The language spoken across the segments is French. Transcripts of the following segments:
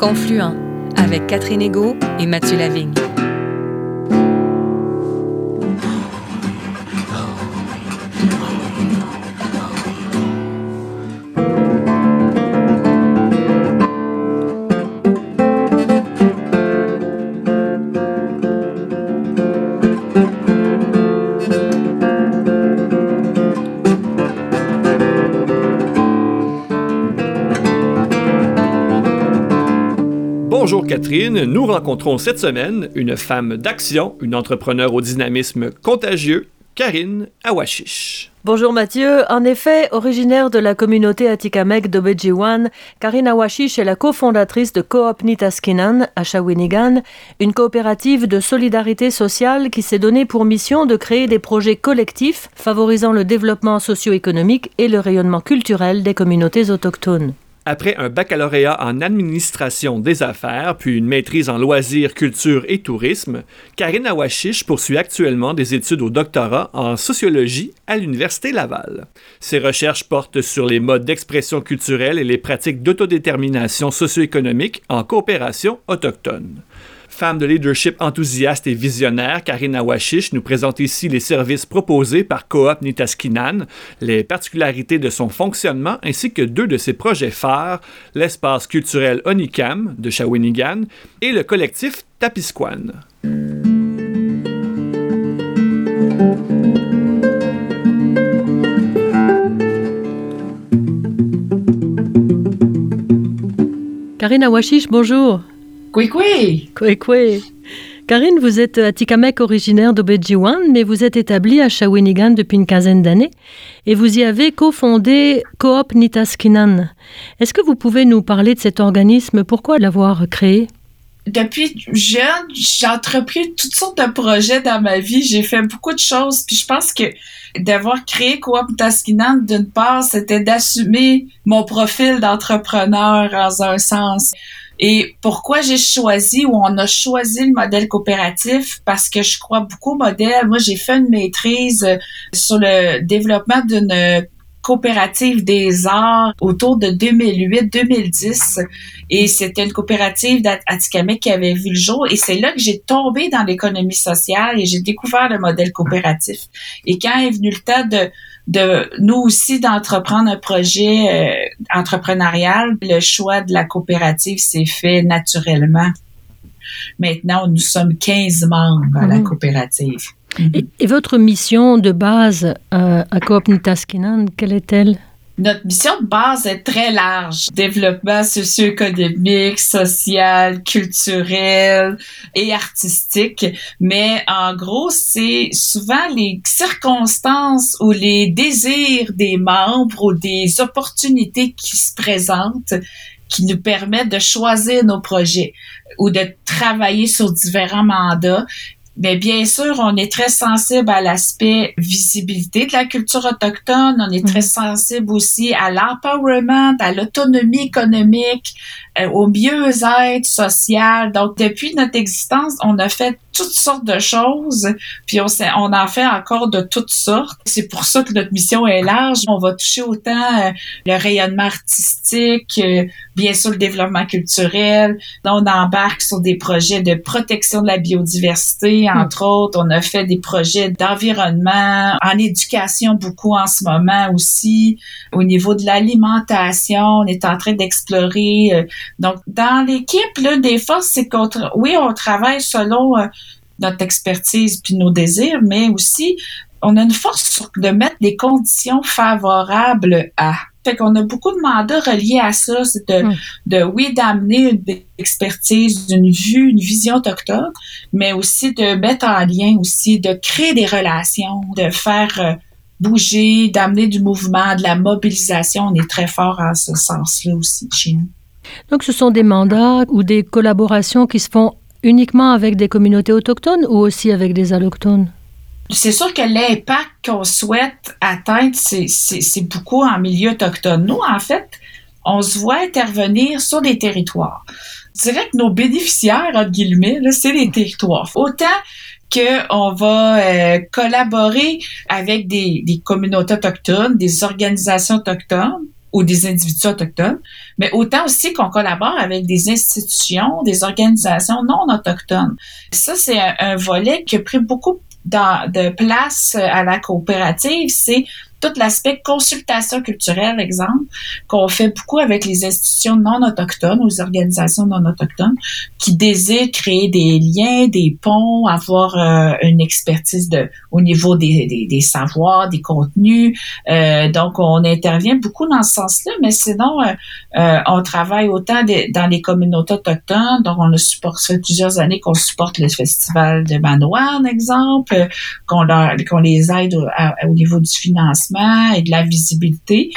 Confluent avec Catherine Ego et Mathieu Lavigne. Nous rencontrons cette semaine une femme d'action, une entrepreneur au dynamisme contagieux, Karine Awashish. Bonjour Mathieu. En effet, originaire de la communauté Atikamek d'Obejiwan, Karine Awashish est la cofondatrice de Coop Nitaskinan à Shawinigan, une coopérative de solidarité sociale qui s'est donnée pour mission de créer des projets collectifs favorisant le développement socio-économique et le rayonnement culturel des communautés autochtones. Après un baccalauréat en administration des affaires, puis une maîtrise en loisirs, culture et tourisme, Karine Awashish poursuit actuellement des études au doctorat en sociologie à l'Université Laval. Ses recherches portent sur les modes d'expression culturelle et les pratiques d'autodétermination socio-économique en coopération autochtone. Femme de leadership enthousiaste et visionnaire, Karine Awashish nous présente ici les services proposés par Coop Nitaskinan, les particularités de son fonctionnement ainsi que deux de ses projets phares, l'espace culturel Onicam de Shawinigan et le collectif Tapisquan. Karine Awashish, bonjour. Kwe kwe. Kwe kwe. Karine, vous êtes Atikamek originaire d'Obejiwan, mais vous êtes établie à Shawinigan depuis une quinzaine d'années et vous y avez cofondé Coop Nitaskinan. Est-ce que vous pouvez nous parler de cet organisme? Pourquoi l'avoir créé? Depuis jeune, j'ai entrepris toutes sortes de projets dans ma vie. J'ai fait beaucoup de choses. Puis je pense que d'avoir créé Coop Nitaskinan, d'une part, c'était d'assumer mon profil d'entrepreneur dans un sens. Et pourquoi j'ai choisi ou on a choisi le modèle coopératif? Parce que je crois beaucoup au modèle. Moi, j'ai fait une maîtrise sur le développement d'une coopérative des arts autour de 2008-2010 et c'était une coopérative d'Atikamek qui avait vu le jour et c'est là que j'ai tombé dans l'économie sociale et j'ai découvert le modèle coopératif. Et quand est venu le temps de de nous aussi d'entreprendre un projet euh, entrepreneurial, le choix de la coopérative s'est fait naturellement. Maintenant, nous sommes 15 membres à la Mhm. coopérative. et, et votre mission de base euh, à Coop Nitaskinan, quelle est-elle? Notre mission de base est très large. Développement socio-économique, social, culturel et artistique. Mais en gros, c'est souvent les circonstances ou les désirs des membres ou des opportunités qui se présentent qui nous permettent de choisir nos projets ou de travailler sur différents mandats. Mais bien sûr, on est très sensible à l'aspect visibilité de la culture autochtone. On est très sensible aussi à l'empowerment, à l'autonomie économique, au mieux-être social. Donc, depuis notre existence, on a fait toutes sortes de choses, puis on, s'est- on en fait encore de toutes sortes. C'est pour ça que notre mission est large. On va toucher autant euh, le rayonnement artistique, euh, bien sûr le développement culturel. Là, on embarque sur des projets de protection de la biodiversité, entre autres. On a fait des projets d'environnement, en éducation beaucoup en ce moment aussi. Au niveau de l'alimentation, on est en train d'explorer. Donc, dans l'équipe, là, des fois, c'est qu'on, tra- oui, on travaille selon euh, notre expertise puis nos désirs, mais aussi, on a une force de mettre des conditions favorables à. Fait qu'on a beaucoup de mandats reliés à ça, c'est de, Mm. de oui, d'amener une expertise, une vue, une vision autochtone, mais aussi de mettre en lien aussi, de créer des relations, de faire euh, bouger, d'amener du mouvement, de la mobilisation. On est très fort en ce sens-là aussi chez nous. Donc ce sont des mandats ou des collaborations qui se font uniquement avec des communautés autochtones ou aussi avec des allochtones? C'est sûr que l'impact qu'on souhaite atteindre, c'est- beaucoup en milieu autochtone. Nous, en fait, on se voit intervenir sur des territoires. Je dirais que nos bénéficiaires, entre guillemets, c'est les territoires. Autant qu'on va euh, collaborer avec des communautés autochtones, des organisations autochtones, ou des individus autochtones, mais autant aussi qu'on collabore avec des institutions, des organisations non autochtones. Ça, c'est un, volet qui a pris beaucoup de place à la coopérative, c'est tout l'aspect consultation culturelle, exemple, qu'on fait beaucoup avec les institutions non autochtones ou les organisations non autochtones qui désirent créer des liens, des ponts, avoir euh, une expertise de au niveau des, des, des savoirs, des contenus. Euh, donc, on intervient beaucoup dans ce sens-là, mais sinon, euh, euh on travaille autant dans les communautés autochtones. Donc, on a supporté, ça fait plusieurs années qu'on supporte le festival de Manoir, exemple, qu'on qu'on les aide au, au niveau du financement et de la visibilité.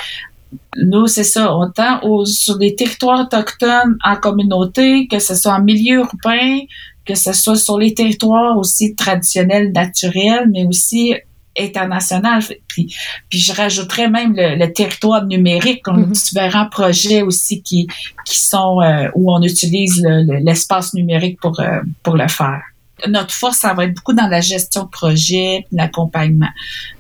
Nous, c'est ça, autant sur des territoires autochtones en communauté, que ce soit en milieu urbain, que ce soit sur les territoires aussi traditionnels, naturels, mais aussi international. Puis, puis je rajouterais même le, territoire numérique. On a mm-hmm. différents projets aussi qui, qui sont euh, où on utilise l'espace numérique pour, euh, pour le faire notre force, ça va être beaucoup dans la gestion de projet, l'accompagnement,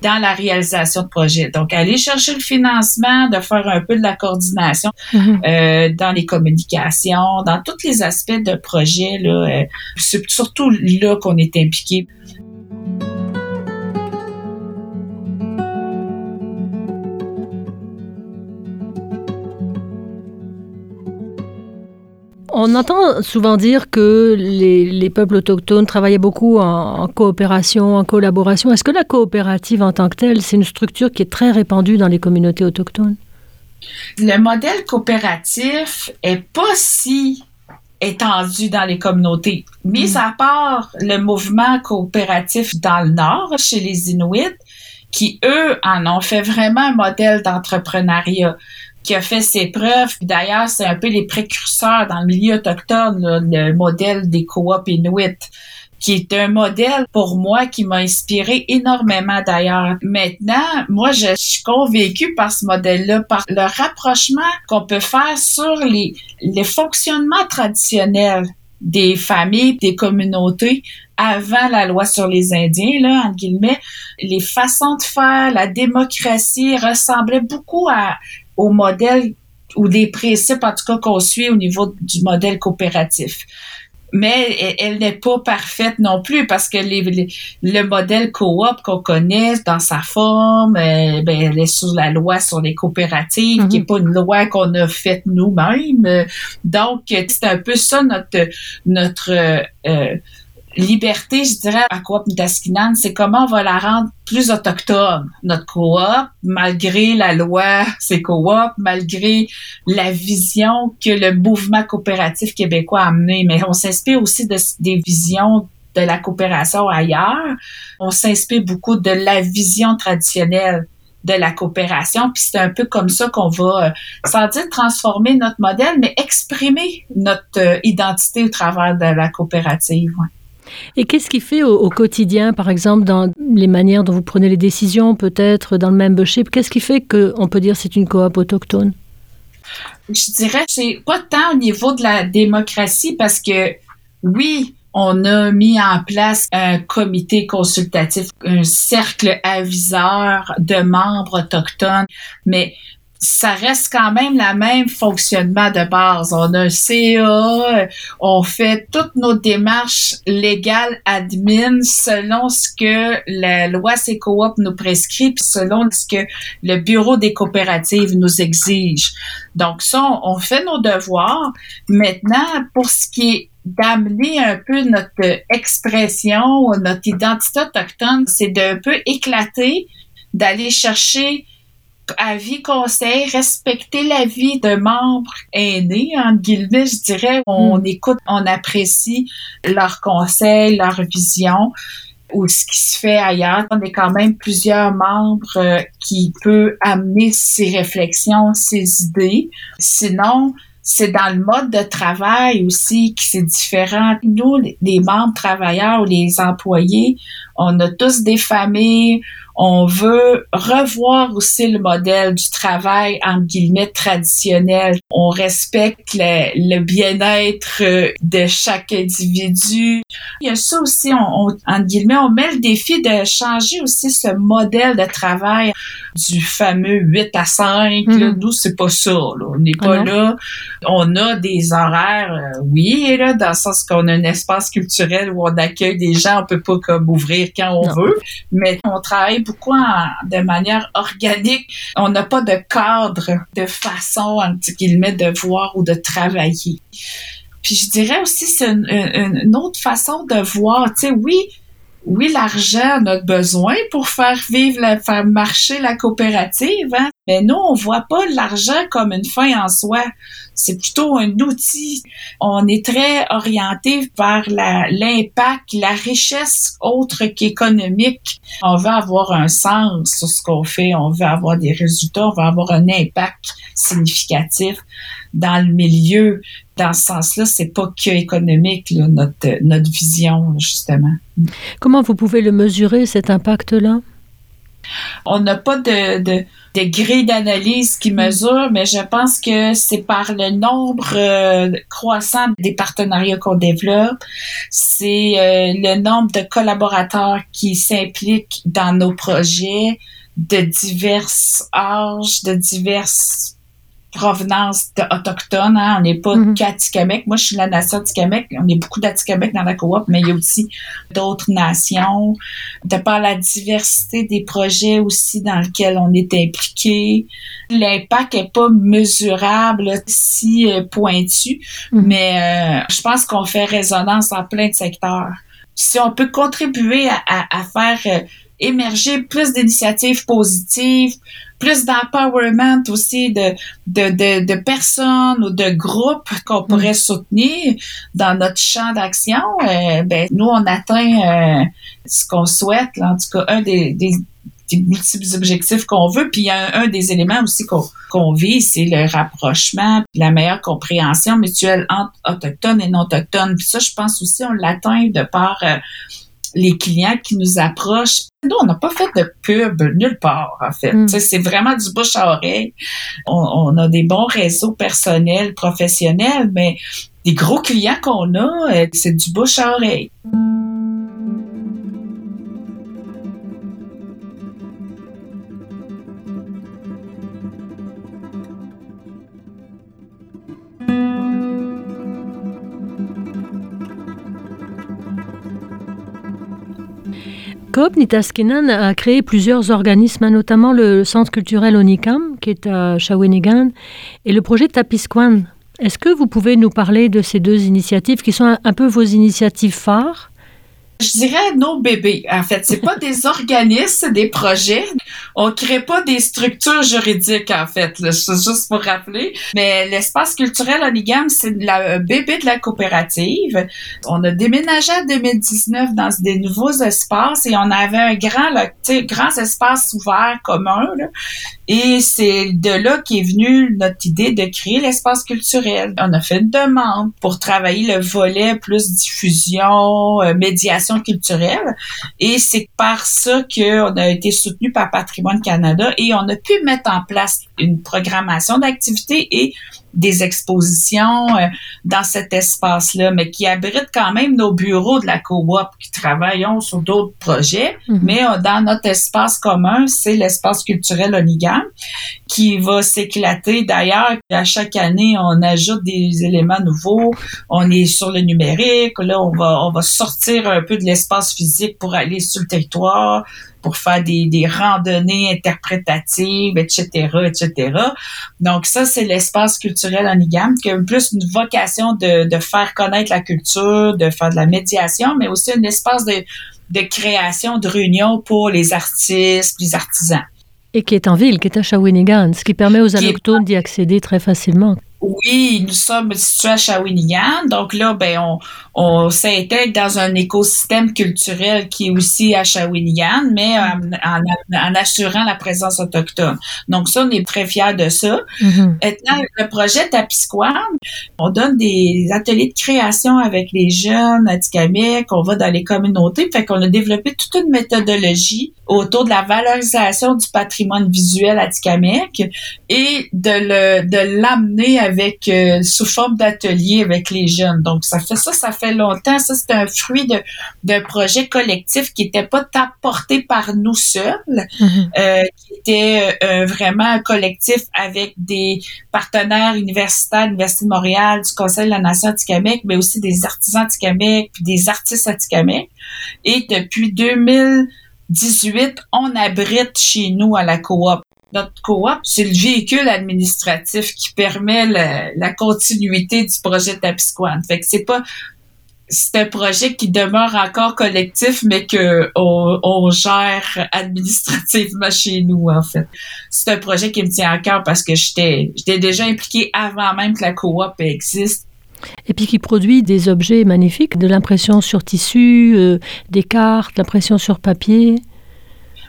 dans la réalisation de projet. Donc, aller chercher le financement, de faire un peu de la coordination mhm. euh, dans les communications, dans tous les aspects de projet. Là, euh, c'est surtout là qu'on est impliqué. On entend souvent dire que les, peuples autochtones travaillaient beaucoup en, coopération, en collaboration. Est-ce que la coopérative en tant que telle, c'est une structure qui est très répandue dans les communautés autochtones? Le modèle coopératif est pas si étendu dans les communautés. Mis à part le mouvement coopératif dans le Nord, chez les Inuits, qui, eux, en ont fait vraiment un modèle d'entrepreneuriat qui a fait ses preuves. D'ailleurs, c'est un peu les précurseurs dans le milieu autochtone, le modèle des coop inuits qui est un modèle pour moi qui m'a inspiré énormément d'ailleurs. Maintenant, moi, je, suis convaincue par ce modèle-là, par le rapprochement qu'on peut faire sur les, les fonctionnements traditionnels des familles, des communautés avant la loi sur les Indiens, là, en guillemets, les façons de faire, la démocratie ressemblaient beaucoup à, au modèle ou des principes, en tout cas, qu'on suit au niveau du modèle coopératif. Mais elle, n'est pas parfaite non plus parce que le modèle coop qu'on connaît dans sa forme, euh, ben, elle est sur la loi sur les coopératives, qui n'est mhm. pas une loi qu'on a faite nous-mêmes. Donc, c'est un peu ça notre notre euh, liberté, je dirais, à Coop Nitaskinan, c'est comment on va la rendre plus autochtone, notre coop, malgré la loi, c'est coop, malgré la vision que le mouvement coopératif québécois a amené. Mais on s'inspire aussi de, des visions de la coopération ailleurs. On s'inspire beaucoup de la vision traditionnelle de la coopération. Puis c'est un peu comme ça qu'on va, euh, sans dire transformer notre modèle, mais exprimer notre euh, identité au travers de la coopérative. Et qu'est-ce qui fait au, quotidien, par exemple, dans les manières dont vous prenez les décisions, peut-être dans le membership, qu'est-ce qui fait qu'on peut dire c'est une coop autochtone? Je dirais c'est pas tant au niveau de la démocratie parce que oui, on a mis en place un comité consultatif, un cercle aviseur de membres autochtones, mais ça reste quand même la même fonctionnement de base. On a un CA, on fait toutes nos démarches légales admin selon ce que la loi CECOOP nous prescrit, puis selon ce que le bureau des coopératives nous exige. Donc ça, on, fait nos devoirs. Maintenant, pour ce qui est d'amener un peu notre expression, notre identité autochtone, c'est d'un peu éclater, d'aller chercher avis, conseil, respecter l'avis de membres aînés, en guillemets, je dirais. On hmm. écoute, on apprécie leurs conseils, leur vision ou ce qui se fait ailleurs. On est quand même plusieurs membres euh, qui peuvent amener ces réflexions, ces idées. Sinon, c'est dans le mode de travail aussi que c'est différent. Nous, les membres travailleurs ou les employés, on a tous des familles, on veut revoir aussi le modèle du travail en guillemets traditionnel. On respecte le, bien-être euh, de chaque individu. Il y a ça aussi, on, en guillemets, on met le défi de changer aussi ce modèle de travail du fameux 8 à 5. Mm Nous, c'est pas ça. On n'est pas là. On a des horaires, euh, oui, là, dans le sens qu'on a un espace culturel où on accueille des gens. On peut pas comme ouvrir quand on veut, mais on travaille pourquoi de manière organique. On n'a pas de cadre, de façon, entre guillemets, de voir ou de travailler. Puis je dirais aussi, c'est une, autre façon de voir. Tu sais, oui, oui, l'argent, a besoin pour faire vivre, la, faire marcher la coopérative, hein? Mais nous, on voit pas l'argent comme une fin en soi. C'est plutôt un outil. On est très orienté vers l'impact, la, richesse autre qu'économique. On veut avoir un sens sur ce qu'on fait, on veut avoir des résultats, on veut avoir un impact significatif dans le milieu. Dans ce sens-là, c'est pas que économique, notre, notre vision, justement. Comment vous pouvez le mesurer, cet impact-là? On n'a pas de, de, de grille d'analyse qui mesure, mais je pense que c'est par le nombre euh, croissant des partenariats qu'on développe, c'est euh, le nombre de collaborateurs qui s'impliquent dans nos projets de divers âges, de diverses provenance autochtone. Hein? On n'est pas mm Moi, je suis la nation Tikamek. On est beaucoup d'Atikamek dans la coop, mais il y a aussi d'autres nations. De par la diversité des projets aussi dans lesquels on est impliqué. L'impact est pas mesurable, si euh, pointu, mhm. mais euh, je pense qu'on fait résonance en plein de secteurs. Si on peut contribuer à, à, faire euh, émerger plus d'initiatives positives, plus d'empowerment aussi de, de, de, de, personnes ou de groupes qu'on mm. pourrait soutenir dans notre champ d'action, euh, ben, nous, on atteint euh, ce qu'on souhaite, en tout cas, un des, des, multiples objectifs qu'on veut. Puis un, un des éléments aussi qu'on qu'on vise, c'est le rapprochement, la meilleure compréhension mutuelle entre autochtones et non autochtones. Puis ça, je pense aussi, on l'atteint de par euh, les clients qui nous approchent. Nous, on n'a pas fait de pub nulle part, en fait. Hmm. C'est vraiment du bouche à oreille. On, a des bons réseaux personnels, professionnels, mais les gros clients qu'on a, euh, c'est du bouche à oreille. Coop Nitaskinan a créé plusieurs organismes, notamment le Centre culturel Onikam, qui est à Shawinigan, et le projet Tapisquan. Est-ce que vous pouvez nous parler de ces deux initiatives qui sont un peu vos initiatives phares je dirais nos bébés. En fait, c'est pas des organismes, des projets. On crée pas des structures juridiques, en fait. Là, juste pour rappeler. Mais l'espace culturel Onigam, c'est le bébé de la coopérative. On a déménagé en 2019 dans des nouveaux espaces et on avait un grand, là, grand espace ouvert commun. Et c'est de là qu'est venue notre idée de créer l'espace culturel. On a fait une demande pour travailler le volet plus diffusion, euh, médiation culturelle. Et c'est par ça qu'on a été soutenu par Patrimoine Canada et on a pu mettre en place une programmation d'activités et des expositions euh, dans cet espace-là, mais qui abrite quand même nos bureaux de la coop qui travaillons sur d'autres projets. Mhm. Mais euh, dans notre espace commun, c'est l'espace culturel Onigam qui va s'éclater. D'ailleurs, à chaque année, on ajoute des éléments nouveaux. On est sur le numérique. Là, on va, on va sortir un peu de l'espace physique pour aller sur le territoire pour faire des, des randonnées interprétatives, etc., etc. Donc ça, c'est l'espace culturel en IGAM, qui a plus une vocation de, de faire connaître la culture, de faire de la médiation, mais aussi un espace de, de création, de réunion pour les artistes, les artisans. Et qui est en ville, qui est à Shawinigan, ce qui permet aux autochtones d'y accéder très facilement. Oui, nous sommes situés à Shawinigan. Donc là, ben, on, on s'intègre dans un écosystème culturel qui est aussi à Shawinigan, mais en, assurant la présence autochtone. Donc ça, on est très fiers de ça. Maintenant, le projet Tapisquan, on donne des ateliers de création avec les jeunes à on va dans les communautés, fait qu'on a développé toute une méthodologie autour de la valorisation du patrimoine visuel à Tikamek et de le de l'amener avec euh, sous forme d'atelier avec les jeunes. Donc ça fait ça, ça fait longtemps. Ça c'est un fruit de d'un projet collectif qui était pas tant porté par nous seuls, mm-hmm. euh, qui était euh, vraiment un collectif avec des partenaires universitaires, l'Université de Montréal, du Conseil de la Nation à Tikamek, mais aussi des artisans à Tikamek, puis des artistes à Tikamek. Et depuis 2000 18, on abrite chez nous à la coop. Notre coop, c'est le véhicule administratif qui permet la, continuité du projet Tapisquan. Fait que c'est pas c'est un projet qui demeure encore collectif, mais que on, gère administrativement chez nous, en fait. C'est un projet qui me tient à cœur parce que j'étais, j'étais déjà impliquée avant même que la coop existe. Et puis qui produit des objets magnifiques, de l'impression sur tissu, euh, des cartes, l'impression sur papier.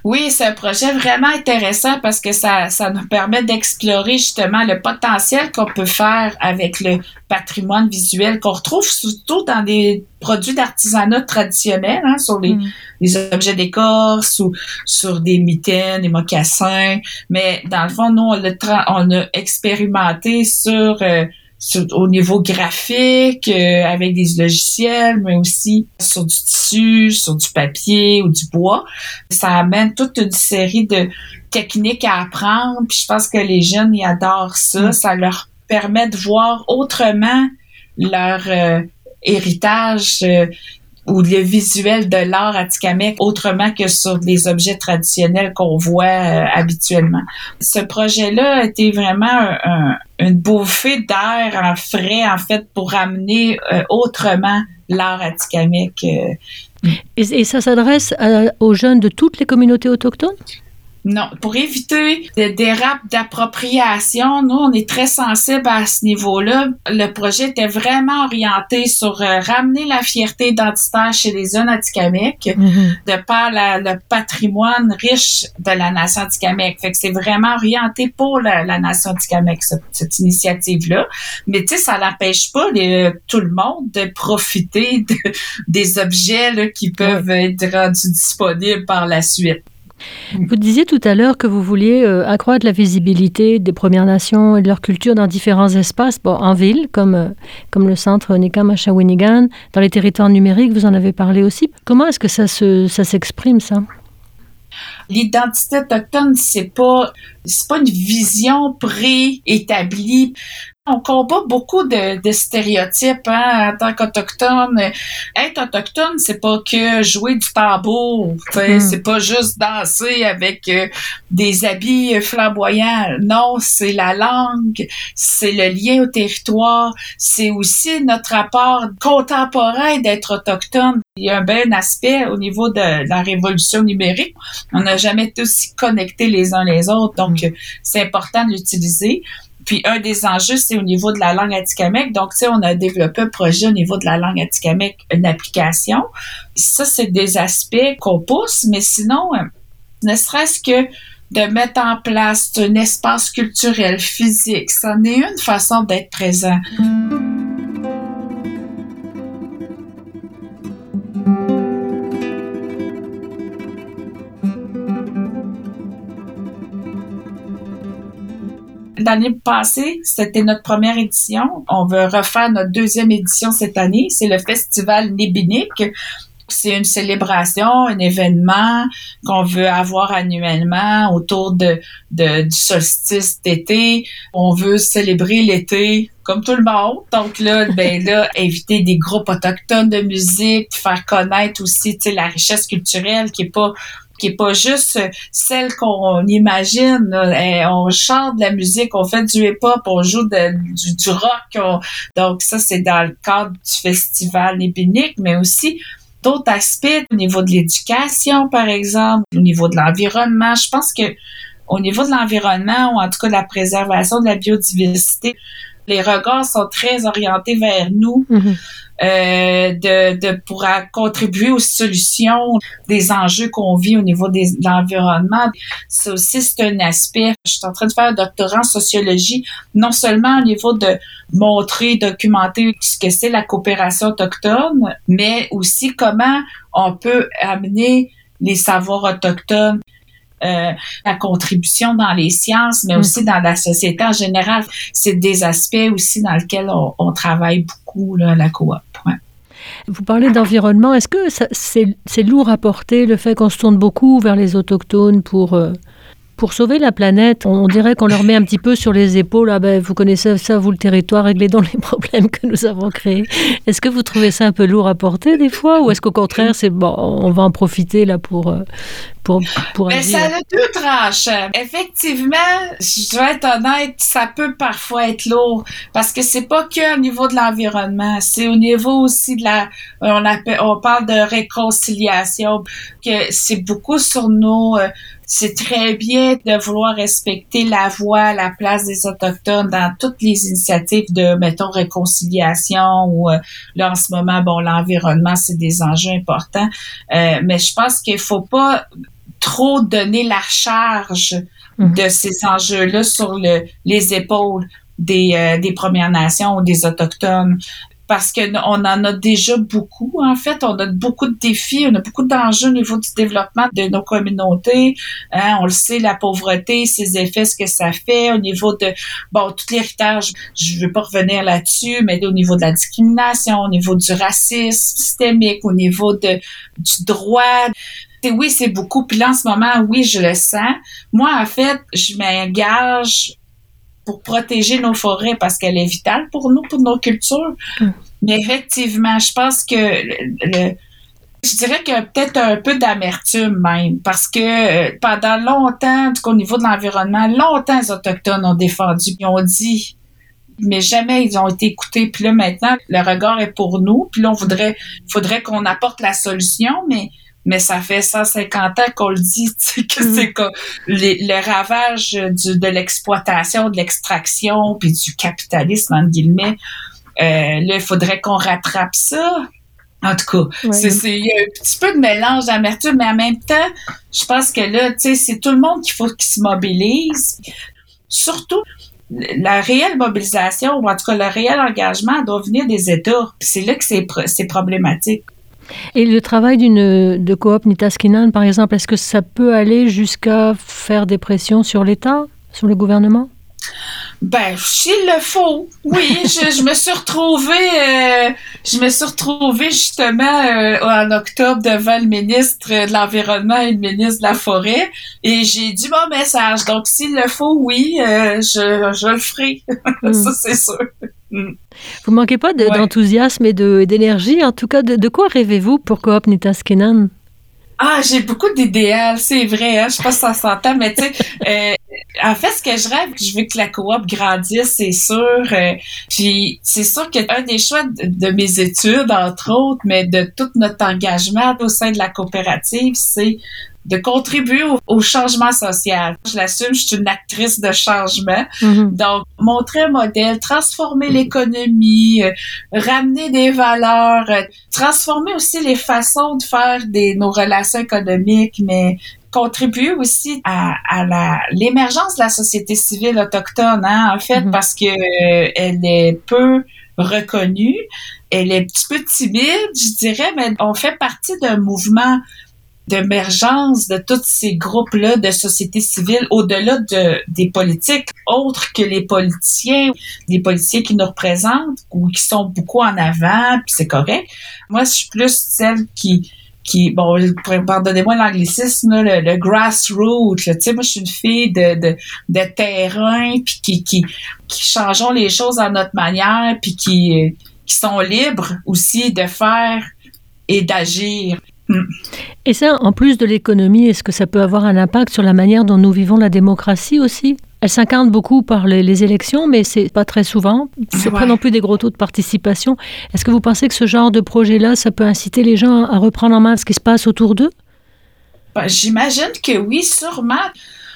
Oui, c'est un projet vraiment intéressant parce que ça, ça nous permet d'explorer justement le potentiel qu'on peut faire avec le patrimoine visuel qu'on retrouve surtout dans des produits d'artisanat traditionnels, hein, sur les, mm. les objets d'écorce ou sur des mitaines, des mocassins. Mais dans le fond, nous, on l'a, on a expérimenté sur... Euh, au niveau graphique, euh, avec des logiciels, mais aussi sur du tissu, sur du papier ou du bois. Ça amène toute une série de techniques à apprendre. Puis je pense que les jeunes, ils adorent ça. Mm. Ça leur permet de voir autrement leur euh, héritage euh, ou le visuel de l'art à Tikamek autrement que sur les objets traditionnels qu'on voit euh, habituellement. Ce projet-là a été vraiment un, une bouffée d'air en frais, en fait, pour amener euh, autrement l'art à Tikamek. Euh. Et, et, ça s'adresse aux jeunes de toutes les communautés autochtones? Non, pour éviter des dérapes d'appropriation, nous, on est très sensible à ce niveau-là. Le projet était vraiment orienté sur euh, ramener la fierté identitaire chez les jeunes Atikamek, mm-hmm. de par le patrimoine riche de la nation Atikamek. Fait que c'est vraiment orienté pour la, nation Atikamek, cette, initiative-là. Mais tu sais, ça n'empêche pas tout le monde de profiter des objets qui peuvent être rendus disponibles par la suite. Vous disiez tout à l'heure que vous vouliez euh, accroître la visibilité des Premières Nations et de leur culture dans différents espaces, bon, en ville, comme, euh, comme le centre Nekam à Shawinigan, dans les territoires numériques, vous en avez parlé aussi. Comment est-ce que ça, se, ça s'exprime, ça? L'identité autochtone, c'est pas c'est pas une vision préétablie. On combat beaucoup de, de stéréotypes hein, en tant qu'autochtone. Être autochtone, c'est pas que jouer du tambour, hmm. c'est pas juste danser avec euh, des habits flamboyants. Non, c'est la langue, c'est le lien au territoire, c'est aussi notre rapport contemporain d'être autochtone. Il y a un bel aspect au niveau de la révolution numérique. On n'a jamais été aussi connectés les uns les autres, donc hmm. c'est important de l'utiliser. Puis un des enjeux, c'est au niveau de la langue atikamekw. Donc, tu sais, on a développé un projet au niveau de la langue atikamekw, une application. Ça, c'est des aspects qu'on pousse, mais sinon, euh, ne serait-ce que de mettre en place un espace culturel physique, ça n'est une façon d'être présent. L'année passée, c'était notre première édition. On veut refaire notre deuxième édition cette année. C'est le festival Nébinique. C'est une célébration, un événement qu'on veut avoir annuellement autour de, du solstice d'été. On veut célébrer l'été comme tout le monde. Donc là, ben là, inviter des groupes autochtones de musique, faire connaître aussi, la richesse culturelle qui est pas qui est pas juste celle qu'on imagine. On chante de la musique, on fait du hip-hop, on joue du, rock. donc ça, c'est dans le cadre du festival Épinique, mais aussi d'autres aspects au niveau de l'éducation, par exemple, au niveau de l'environnement. Je pense que au niveau de l'environnement, ou en tout cas de la préservation de la biodiversité, les regards sont très orientés vers nous. Mm-hmm. Euh, de, de pour contribuer aux solutions des enjeux qu'on vit au niveau des, de l'environnement. C'est aussi c'est un aspect. Je suis en train de faire un doctorat en sociologie, non seulement au niveau de montrer, documenter ce que c'est la coopération autochtone, mais aussi comment on peut amener les savoirs autochtones euh, la contribution dans les sciences, mais aussi dans la société en général. C'est des aspects aussi dans lesquels on, travaille beaucoup, là, la coop. Vous parlez d'environnement. Est-ce que c'est lourd à porter le fait qu'on se tourne beaucoup vers les autochtones pour... Euh, pour sauver la planète, on dirait qu'on leur met un petit peu sur les épaules, ah ben, vous connaissez ça, vous, le territoire, réglez donc les problèmes que nous avons créés. Est-ce que vous trouvez ça un peu lourd à porter des fois, ou est-ce qu'au contraire, c'est bon, on va en profiter là pour, euh, pour, pour Mais ça a deux tranches. Effectivement, je dois être honnête, ça peut parfois être lourd parce que c'est pas que au niveau de l'environnement, c'est au niveau aussi de la, on appelle, on parle de réconciliation, que c'est beaucoup sur nos, euh, c'est très bien de vouloir respecter la voix, la place des autochtones dans toutes les initiatives de, mettons, réconciliation ou euh, là en ce moment, bon, l'environnement, c'est des enjeux importants. Euh, mais je pense qu'il faut pas trop donner la charge mhm. de ces enjeux-là sur le, les épaules des, euh, des Premières Nations ou des Autochtones parce que on en a déjà beaucoup. En fait, on a beaucoup de défis, on a beaucoup d'enjeux au niveau du développement de nos communautés. Hein, on le sait, la pauvreté, ses effets, ce que ça fait au niveau de bon tout l'héritage. Je ne veux pas revenir là-dessus, mais au niveau de la discrimination, au niveau du racisme systémique, au niveau de du droit oui, c'est beaucoup. Puis là, en ce moment, oui, je le sens. Moi, en fait, je m'engage pour protéger nos forêts parce qu'elle est vitale pour nous, pour nos cultures. Mm. Mais effectivement, je pense que le, je dirais qu'il y a peut-être un peu d'amertume même, parce que euh, pendant longtemps, au niveau de l'environnement, longtemps les Autochtones ont défendu, ils ont dit, mais jamais ils ont été écoutés. Puis là, maintenant, le regard est pour nous. Puis là, on voudrait, faudrait qu'on apporte la solution, mais mais ça fait 150 ans qu'on le dit, que mm. c'est comme le ravage du, de l'exploitation, de l'extraction, puis du capitalisme, entre guillemets. Euh, là, il faudrait qu'on rattrape ça. En tout cas, c'est, il y a un petit peu de mélange d'amertume, mais en même temps, je pense que là, tu sais, c'est tout le monde qu'il faut qu'il se mobilise. Surtout, la réelle mobilisation, ou en tout cas le réel engagement, doit venir des États. Puis c'est là que c'est, c'est problématique. Et le travail d'une de coop Nitaskinan, par exemple, est-ce que ça peut aller jusqu'à faire des pressions sur l'État, sur le gouvernement? Ben, s'il le faut, oui. je, me suis retrouvée, euh, je me suis retrouvée justement euh, en octobre devant le ministre de l'environnement et le ministre de la forêt, et j'ai dit mon message. Donc, s'il le faut, oui, euh, je, je le ferai. Ça, hmm. c'est sûr. Hmm. Vous manquez pas d'enthousiasme et d'énergie. En tout cas, de, quoi rêvez-vous pour Coop Nitaskenan? Ah, j'ai beaucoup d'idéal, c'est vrai. Hein? Je sais pas si ça s'entend, mais tu sais, euh, en fait, ce que je rêve, je veux que la coop grandisse, c'est sûr. Euh, puis c'est sûr que un des choix de, mes études, entre autres, mais de tout notre engagement au sein de la coopérative, c'est de contribuer au, changement social. Je l'assume, je suis une actrice de changement. Mm-hmm. Donc, montrer un modèle, transformer l'économie, euh, ramener des valeurs, euh, transformer aussi les façons de faire des, nos relations économiques, mais contribuer aussi à, l'émergence de la société civile autochtone, hein, en fait, mm-hmm. parce que euh, elle est peu reconnue, elle est un petit peu timide, je dirais, mais on fait partie d'un mouvement d'émergence de tous ces groupes-là de société civile au-delà de, des politiques, autres que les politiciens, des politiciens qui nous représentent ou qui sont beaucoup en avant, puis c'est correct. Moi, je suis plus celle qui qui, bon, pardonnez-moi l'anglicisme, le, le grassroots, tu sais, moi, je suis une fille de, de, de terrain, puis qui, qui, qui changeons les choses à notre manière, puis qui, qui sont libres aussi de faire et d'agir. Et ça, en plus de l'économie, est-ce que ça peut avoir un impact sur la manière dont nous vivons la démocratie aussi? Elle s'incarne beaucoup par les, élections, mais c'est pas très souvent. C'est pas non plus des gros taux de participation. Est-ce que vous pensez que ce genre de projet-là, ça peut inciter les gens à reprendre en main ce qui se passe autour d'eux? Ben, J'imagine que oui, sûrement.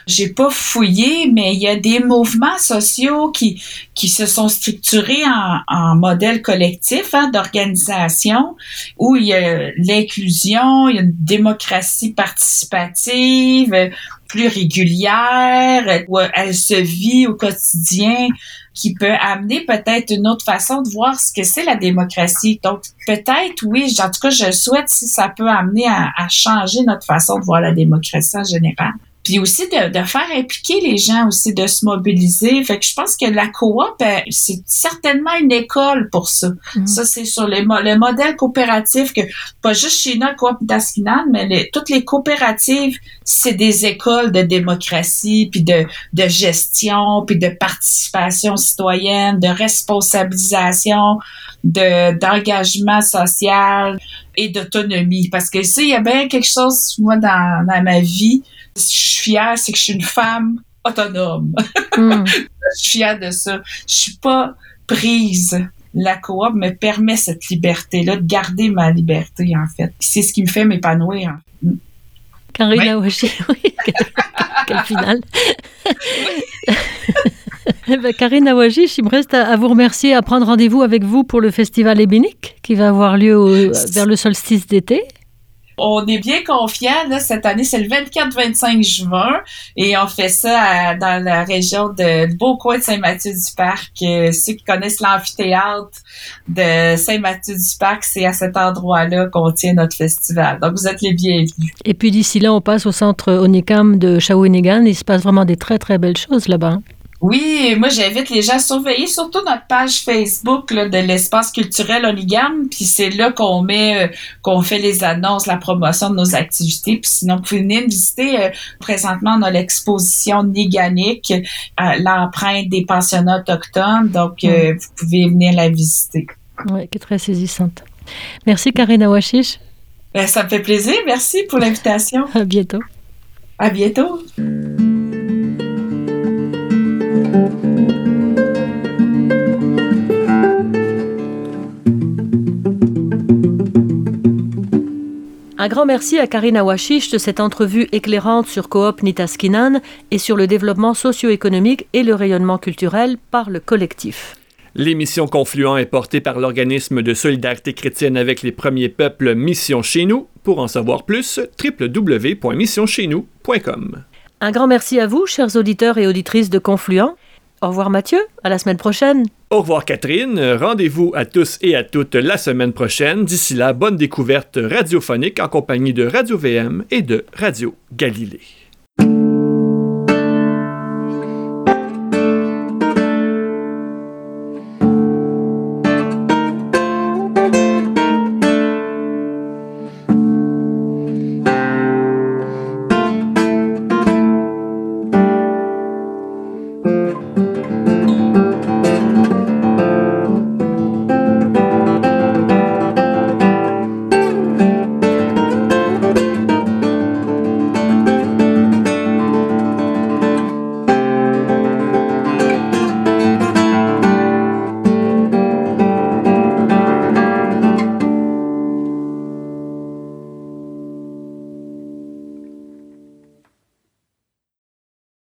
J'ai pas fouillé, mais il y a des mouvements sociaux qui, qui se sont structurés en, en modèle collectif hein, d'organisation où il y a l'inclusion, il y a une démocratie participative plus régulière, où elle se vit au quotidien qui peut amener peut-être une autre façon de voir ce que c'est la démocratie. Donc, peut-être, oui, en tout cas, je souhaite si ça peut amener à, à changer notre façon de voir la démocratie en général puis aussi de, de, faire impliquer les gens aussi, de se mobiliser. Fait que je pense que la coop, euh, c'est certainement une école pour ça. Mm-hmm. Ça, c'est sur les, le modèle coopératif que, pas juste chez nous, coop d'Askinan, mais les, toutes les coopératives, c'est des écoles de démocratie, puis de, de gestion, puis de participation citoyenne, de responsabilisation, de d'engagement social et d'autonomie. Parce que ça, il y a bien quelque chose, moi, dans, dans ma vie, je suis fière, c'est que je suis une femme autonome. Hmm. je suis fière de ça. Je suis pas prise. La coop me permet cette liberté-là, de garder ma liberté, en fait. C'est ce qui me fait m'épanouir. Karina oui. oui. Quel final. ben, Karine il me reste à, vous remercier, à prendre rendez-vous avec vous pour le festival ébénique qui va avoir lieu vers le solstice d'été on est bien confiants. Là, cette année, c'est le 24-25 juin et on fait ça dans la région de Beaucoin de Saint-Mathieu-du-Parc. Euh, ceux qui connaissent l'amphithéâtre de Saint-Mathieu-du-Parc, c'est à cet endroit-là qu'on tient notre festival. Donc, vous êtes les bienvenus. Et puis d'ici là, on passe au centre Onicam de Shawinigan. Il se passe vraiment des très, très belles choses là-bas. Oui, moi j'invite les gens à surveiller surtout notre page Facebook là, de l'espace culturel Oligam, puis c'est là qu'on met, euh, qu'on fait les annonces, la promotion de nos activités. Puis sinon, vous pouvez venir visiter. Euh, présentement, on a l'exposition Niganique, euh, l'empreinte des pensionnats autochtones. Donc, mm. vous pouvez venir la visiter. Oui, qui est très saisissante. Merci Karina Washish. Ben, ça me fait plaisir. Merci pour l'invitation. À bientôt. À bientôt. Un grand merci à Karina Washish de cette entrevue éclairante sur Coop Nitaskinan et sur le développement socio-économique et le rayonnement culturel par le collectif. L'émission Confluent est portée par l'organisme de solidarité chrétienne avec les premiers peuples Mission Chez Nous. Pour en savoir plus, www.missioncheznous.com. Un grand merci à vous, chers auditeurs et auditrices de Confluent. Au revoir Mathieu, à la semaine prochaine. Au revoir Catherine, rendez-vous à tous et à toutes la semaine prochaine. D'ici là, bonne découverte radiophonique en compagnie de Radio VM et de Radio Galilée.